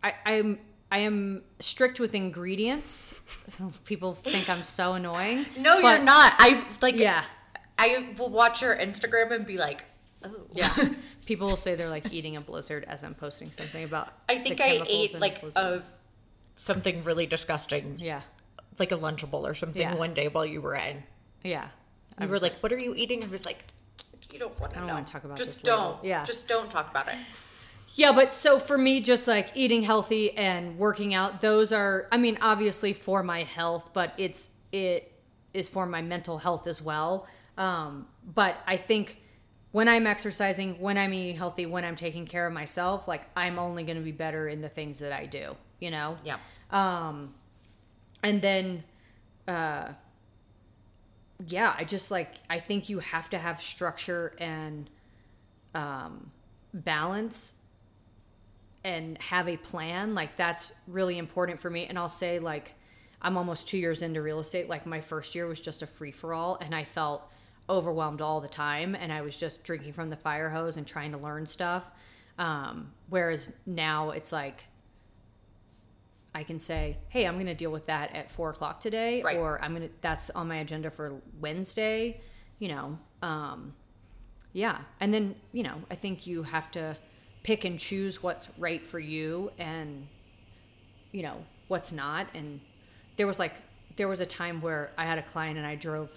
I, I'm I am strict with ingredients. People think I'm so annoying. No, but- you're not. I like. Yeah, I will watch your Instagram and be like, oh. yeah. People will say they're like eating a blizzard as I'm posting something about. I think I ate like a something really disgusting, yeah, like a Lunchable or something Yeah. one day while you were in. yeah. You were like, "What are you eating?" I was like, "You don't want to know. wanna talk about Just this don't. Yeah. Just don't talk about it." Yeah, but so for me, just like eating healthy and working out, those are, I mean, obviously for my health, but it's, it is for my mental health as well. Um, but I think when I'm exercising, when I'm eating healthy, when I'm taking care of myself, like I'm only going to be better in the things that I do, you know? Yeah. Um, and then, uh, yeah, I just like, I think you have to have structure and, um, balance and have a plan. Like, that's really important for me. And I'll say, like, I'm almost two years into real estate. Like, my first year was just a free for all, and I felt overwhelmed all the time. And I was just drinking from the fire hose and trying to learn stuff. Um, whereas now it's like, I can say, "Hey, I'm going to deal with that at four o'clock today," Right. or "I'm going to that's on my agenda for Wednesday." You know, um, yeah. And then you know, I think you have to pick and choose what's right for you, and you know what's not. And there was like there was a time where I had a client and I drove.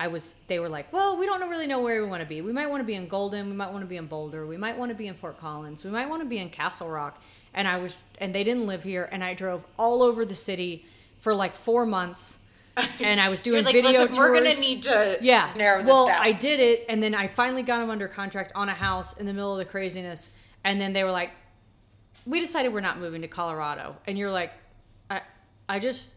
I was. They were like, "Well, we don't really know where we want to be. We might want to be in Golden. We might want to be in Boulder. We might want to be in Fort Collins. We might want to be in Castle Rock." And I was, and they didn't live here. And I drove all over the city for like four months. And I was doing like, video "Listen, we're gonna need to yeah narrow this well down. i did it and then i finally got them under contract on a house in the middle of the craziness and then they were like we decided we're not moving to colorado. And you're like i i just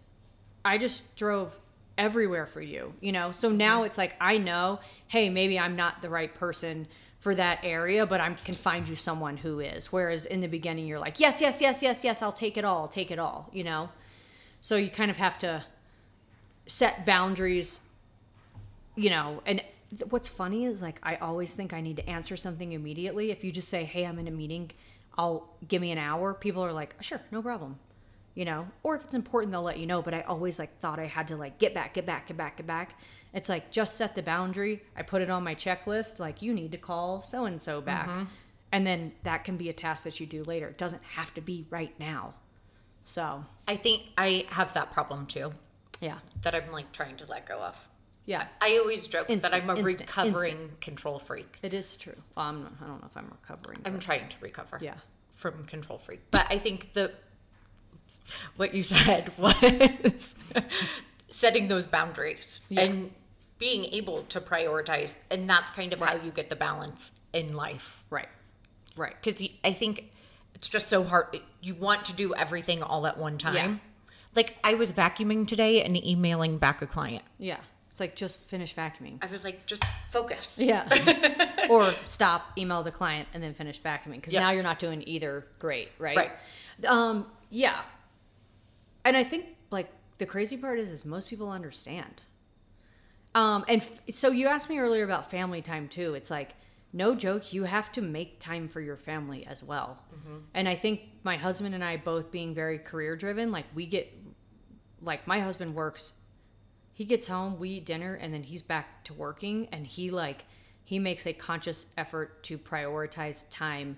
i just drove everywhere for you you know? So now it's like i know hey maybe i'm not the right person for that area but i can find you someone who is. Whereas in the beginning you're like yes yes yes yes yes i'll take it all I'll take it all you know? So you kind of have to set boundaries you know, and what's funny is like I always think I need to answer something immediately. If you just say, "Hey, I'm in a meeting," I'll give me an hour. People are like, "Sure, no problem," you know. Or if it's important, they'll let you know. But I always like thought I had to like get back, get back, get back, get back. It's like just set the boundary. I put it on my checklist. Like you need to call so and so back, mm-hmm. and then that can be a task that you do later. It doesn't have to be right now. So I think I have that problem too. yeah, That I'm like trying to let go of. Yeah. I always joke Instant, that I'm a instant, recovering control freak. It is true. Well, I'm not, I don't know if I'm recovering. I'm trying to recover. Yeah. From control freak. But I think the what you said was setting those boundaries Yeah. and being able to prioritize and that's kind of how you get the balance in life. right, right. Cuz I think it's just so hard you want to do everything all at one time. Yeah. Like I was vacuuming today and emailing back a client. Yeah. It's like just finish vacuuming. I was like, just focus. Yeah. or stop, email the client, and then finish vacuuming because now you're not doing either great, right? Right. Um, yeah. And I think like the crazy part is, is most people understand. Um, and f- so you asked me earlier about family time too. It's like no joke, you have to make time for your family as well. And I think my husband and I both being very career driven, like we get, like my husband works he gets home we eat dinner and then he's back to working and he like he makes a conscious effort to prioritize time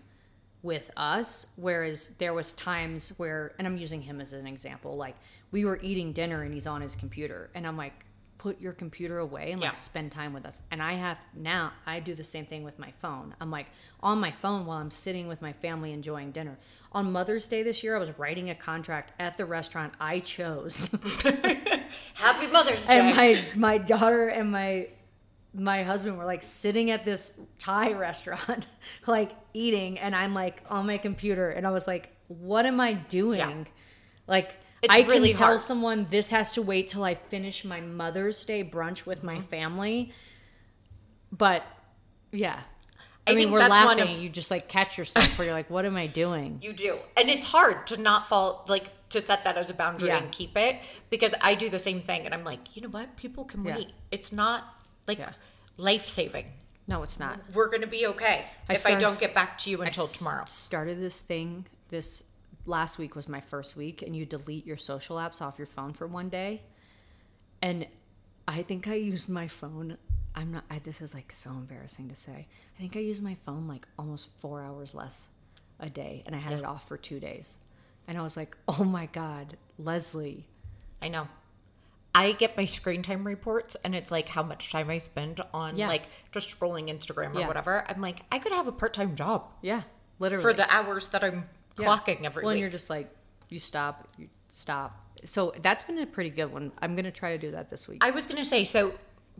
with us whereas there was times where and i'm using him as an example like we were eating dinner and he's on his computer and i'm like put your computer away and like Yeah. spend time with us and i have now i do the same thing with my phone i'm like on my phone while i'm sitting with my family enjoying dinner on mother's day this year i was writing a contract at the restaurant i chose Happy Mother's Day. and my my daughter and my my husband were like sitting at this Thai restaurant, like eating, and I'm like on my computer, and I was like, "What am I doing?" Yeah. Like It's I can really tell hard. someone this has to wait till I finish my Mother's Day brunch with Mm-hmm. my family, but yeah. I, I mean, we're that's one laughing. of- you just like catch yourself where you're like, "What am I doing?" You do. And it's hard to not fall, like, to set that as a boundary Yeah. and keep it because I do the same thing. And I'm like, you know what? People can Yeah. wait. It's not like Yeah. life saving. No, it's not. We're going to be okay I if I don't get back to you until s- tomorrow. Started this thing. This last week was my first week, and you delete your social apps off your phone for one day. And I think I used my phone. I'm not. I, this is like so embarrassing to say. I think I used my phone like almost four hours less a day, and I had it off for two days. And I was like, "Oh my god, Leslie." I know. I get my screen time reports and it's like how much time I spend on Yeah. like just scrolling Instagram or Yeah. whatever. I'm like, I could have a part time job Yeah, literally for the hours that I'm Yeah. clocking every well, and you're just like, you stop, you stop. So that's been a pretty good one. I'm gonna try to do that this week. I was gonna say, so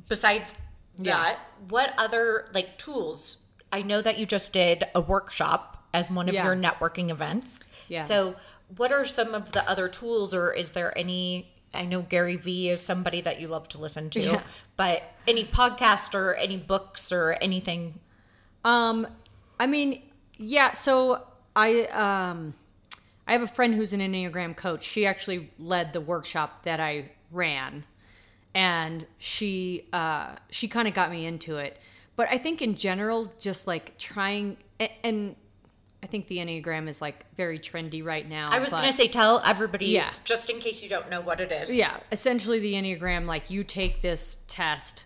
besides Yeah. that, what other like tools? I know that you just did a workshop as one of Yeah. your networking events. Yeah. So what are some of the other tools or is there any I know Gary Vee is somebody that you love to listen to, Yeah. but any podcast or any books or anything Um, I mean, yeah. So I um, I have a friend who's an Enneagram coach. She actually led the workshop that I ran, and she uh, she kind of got me into it. But I think in general, just like trying and. I think the Enneagram is like very trendy right now. I was but- gonna say tell everybody Yeah. just in case you don't know what it is. yeah essentially the enneagram like you take this test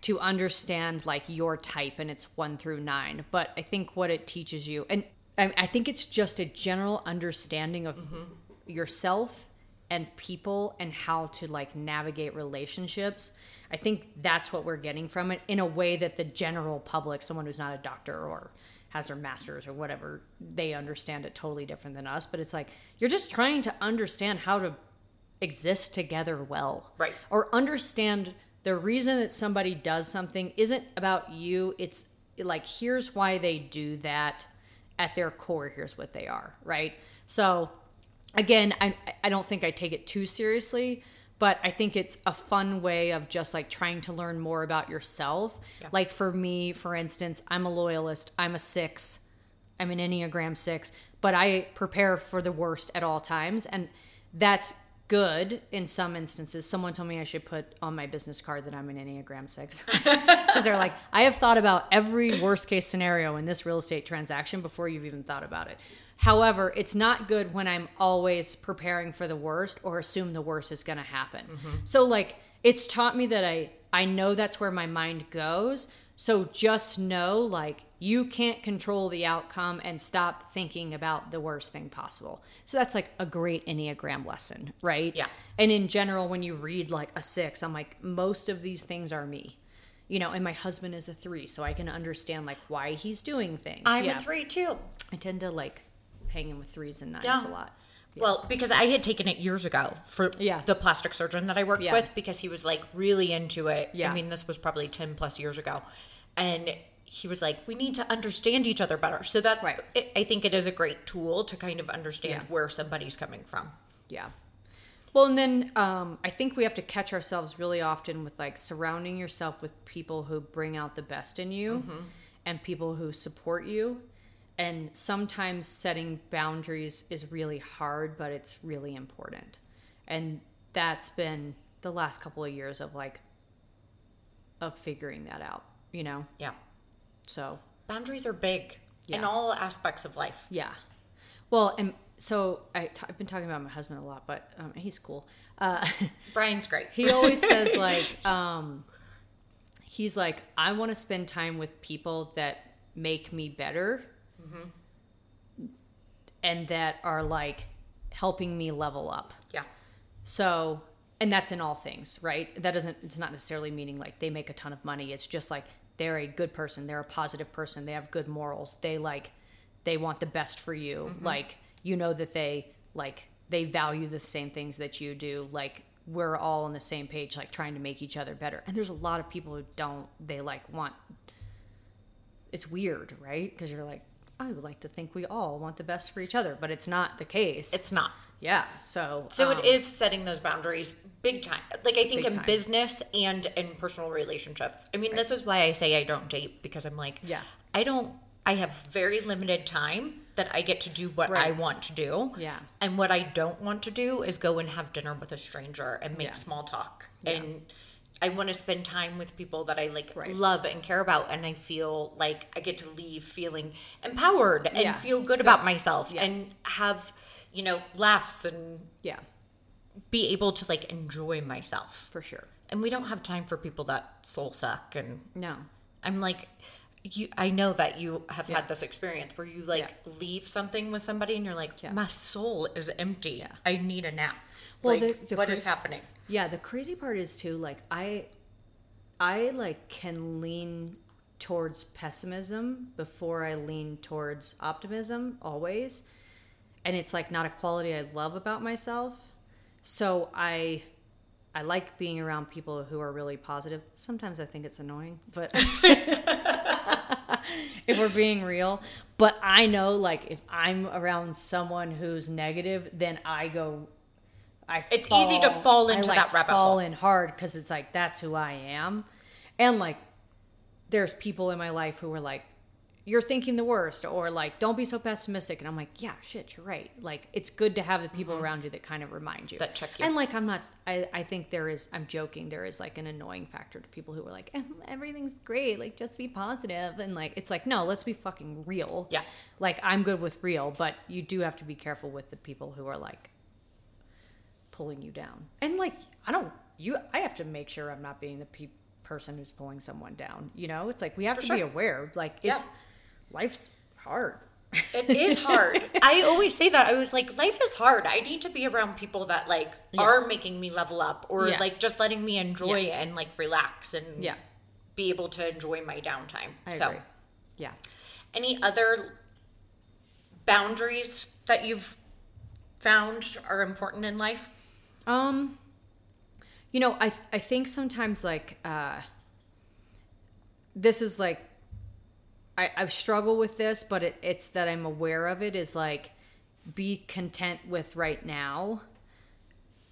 to understand like your type and it's one through nine but i think what it teaches you and i, I think it's just a general understanding of mm-hmm. yourself and people and how to like navigate relationships i think that's what we're getting from it in a way that the general public someone who's not a doctor or has their masters or whatever they understand it totally different than us but it's like you're just trying to understand how to exist together well. Right. Or understand the reason that somebody does something isn't about you. It's like, here's why they do that. At their core, here's what they are. Right. So, again, I, I don't think I take it too seriously, but I think it's a fun way of just like trying to learn more about yourself. Like for me, for instance, I'm a loyalist, I'm a six. I'm an Enneagram six, but I prepare for the worst at all times. And that's good in some instances. Someone told me I should put on my business card that I'm an Enneagram six. Because they're like, I have thought about every worst case scenario in this real estate transaction before you've even thought about it. However, it's not good when I'm always preparing for the worst or assume the worst is going to happen. Mm-hmm. So, like, it's taught me that I I know that's where my mind goes. So just know, like, you can't control the outcome and stop thinking about the worst thing possible. So that's like a great Enneagram lesson, right? Yeah. And in general, when you read like a six, I'm like, most of these things are me. You know, and my husband is a three, so I can understand like why he's doing things. I'm yeah. a three too. I tend to like hanging with threes and nines Yeah. a lot. Well, because I had taken it years ago for Yeah. the plastic surgeon that I worked Yeah. with because he was like really into it. Yeah. I mean, this was probably 10 plus years ago. And he was like, we need to understand each other better. So that Right. it, I think it is a great tool to kind of understand Yeah. where somebody's coming from. Yeah. Well, and then um, I think we have to catch ourselves really often with like surrounding yourself with people who bring out the best in you and people who support you. And sometimes setting boundaries is really hard, but it's really important. And that's been the last couple of years of like, of figuring that out, you know? Yeah. So, Boundaries are big in all aspects of life. yeah. Well, and so I t- I've been talking about my husband a lot, but um, he's cool. Uh, Brian's great. he always says like um he's like i want to spend time with people that make me better and that are like helping me level up yeah. so and that's in all things right that doesn't it's not necessarily meaning like they make a ton of money it's just like they're a good person they're a positive person they have good morals they like they want the best for you mm-hmm. like you know that they like they value the same things that you do like we're all on the same page like trying to make each other better. And there's a lot of people who don't they like want it's weird right? Because you're like i would like to think we all want the best for each other but it's not the case. It's not. Yeah so So um, it is setting those boundaries big time. Like I think in time. business and in personal relationships. I mean, this is why I say I don't date because I'm like, Yeah. I don't. I have very limited time that I get to do what I want to do. Yeah. And what I don't want to do is go and have dinner with a stranger and make Yeah. small talk. And I want to spend time with people that I like Right. love and care about and I feel like I get to leave feeling empowered and Yeah. feel good about myself Yeah. and have, you know, laughs and yeah be able to like enjoy myself. for sure And we don't have time for people that soul suck and no I'm like you I know that you have Yeah. had this experience where you like Yeah. leave something with somebody and you're like Yeah. my soul is empty. I need a nap. Well, like, the- the what cra- is happening? Yeah, the crazy part is too like I I like can lean towards pessimism before I lean towards optimism always. And it's like not a quality I love about myself. So I I like being around people who are really positive. Sometimes I think it's annoying, but if we're being real, but I know like if I'm around someone who's negative, then I go I It's easy to fall I, into like, that rabbit fall hole. in hard because it's like that's who I am, and like there's people in my life who are like, you're thinking the worst, or like don't be so pessimistic, and I'm like, yeah, shit, you're right. Like it's good to have the people around you that kind of remind you Mm-hmm. That check you. And like I'm not, I I think there is. I'm joking. There is like an annoying factor to people who are like, "Eh, everything's great, like just be positive, and like it's like no, let's be fucking real. Yeah. Like I'm good with real, but you do have to be careful with the people who are like pulling you down. And like I don't you I have to make sure I'm not being the pe- person who's pulling someone down. You know, it's like we have For to be aware. Like Yeah. Life's hard. It is hard. I always say that. I was like, life is hard. I need to be around people that like Yeah. are making me level up or Yeah. like just letting me enjoy Yeah. and like relax and Yeah. be able to enjoy my downtime. I so agree. Yeah. any other boundaries that you've found are important in life? Um, you know, I I think sometimes like uh, this is like I I've struggled with this, but it, it's that I'm aware of it. Is like be content with right now,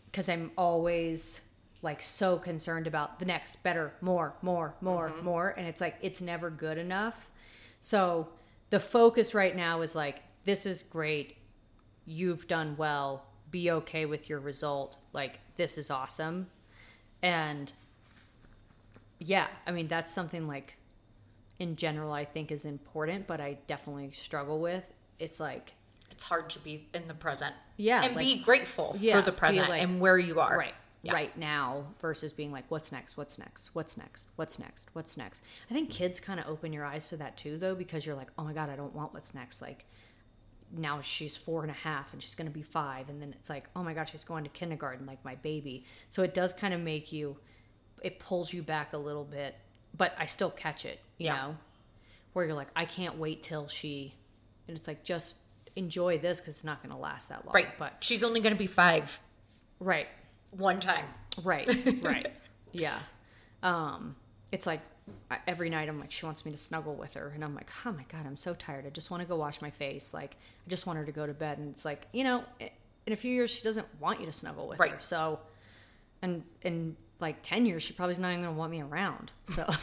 because I'm always like so concerned about the next better, more, more, more, mm-hmm. more, and it's like it's never good enough. So the focus right now is like this is great you've done well be okay with your result like this is awesome and yeah i mean that's something like in general i think is important but i definitely struggle with it's like It's hard to be in the present. Yeah, And like- be grateful Yeah, for the present like- and where you are. right Yeah. right now versus being like what's next what's next what's next what's next what's next i think kids kind of open your eyes to that too though because you're like oh my god i don't want what's next like now she's four and a half and she's going to be five and then it's like oh my god she's going to kindergarten like my baby so it does kind of make you it pulls you back a little bit but i still catch it you Yeah. know where you're like i can't wait till she and it's like just enjoy this because it's not going to last that long Right. but she's only going to be five right one time. Right, right. yeah. Um, it's like every night I'm like, she wants me to snuggle with her. And I'm like, oh my God, I'm so tired. I just want to go wash my face. Like, I just want her to go to bed. And it's like, you know, in a few years she doesn't want you to snuggle with her. Right. So, and in like ten years she probably's not even gonna want me around. So.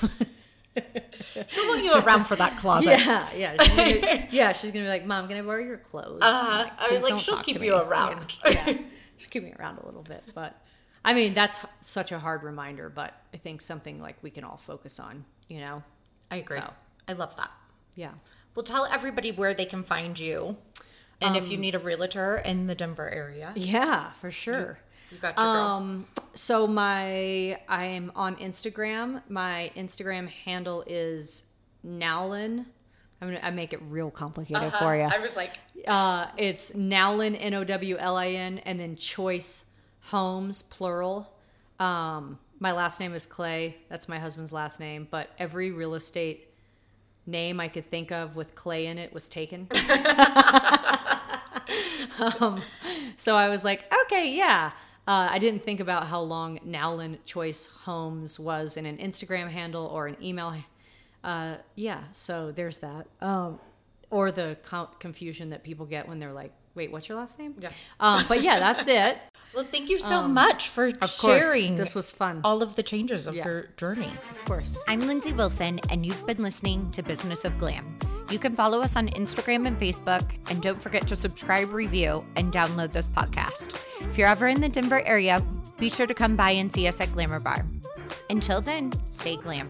She'll want you around for that closet. Yeah, yeah, she's gonna, yeah. She's gonna be like, "Mom, can I borrow your clothes?" Uh-huh. I was like, she'll keep you me." around. Yeah, yeah. she'll keep me around a little bit, but I mean, that's such a hard reminder. But I think something like we can all focus on. You know? I agree. So. I love that. Yeah. Well, tell everybody where they can find you. And if you need a realtor in the Denver area, Yeah, for sure. you got your girl. Um, so my I'm on Instagram. My Instagram handle is Nowlin. I'm gonna I make it real complicated for you. I was like, Uh, it's Nowlin, N O W L I N, and then Choice Homes, plural. Um, my last name is Clay. That's my husband's last name. But every real estate name I could think of with Clay in it was taken. um, so I was like, okay, yeah. Uh, I didn't think about how long Nowlin Choice Homes was in an Instagram handle or an email. Uh, yeah, so there's that. Um, or the co- confusion that people get when they're like, wait, what's your last name? Yeah. Um, but yeah, that's it. well, thank you so much for Of course, sharing this was fun. all of the changes of Yeah. your journey. Of course. I'm Lyndsay Wilson, and you've been listening to Business of Glam. You can follow us on Instagram and Facebook, and don't forget to subscribe, review, and download this podcast. If you're ever in the Denver area, be sure to come by and see us at Glamour Bar. Until then, stay glam.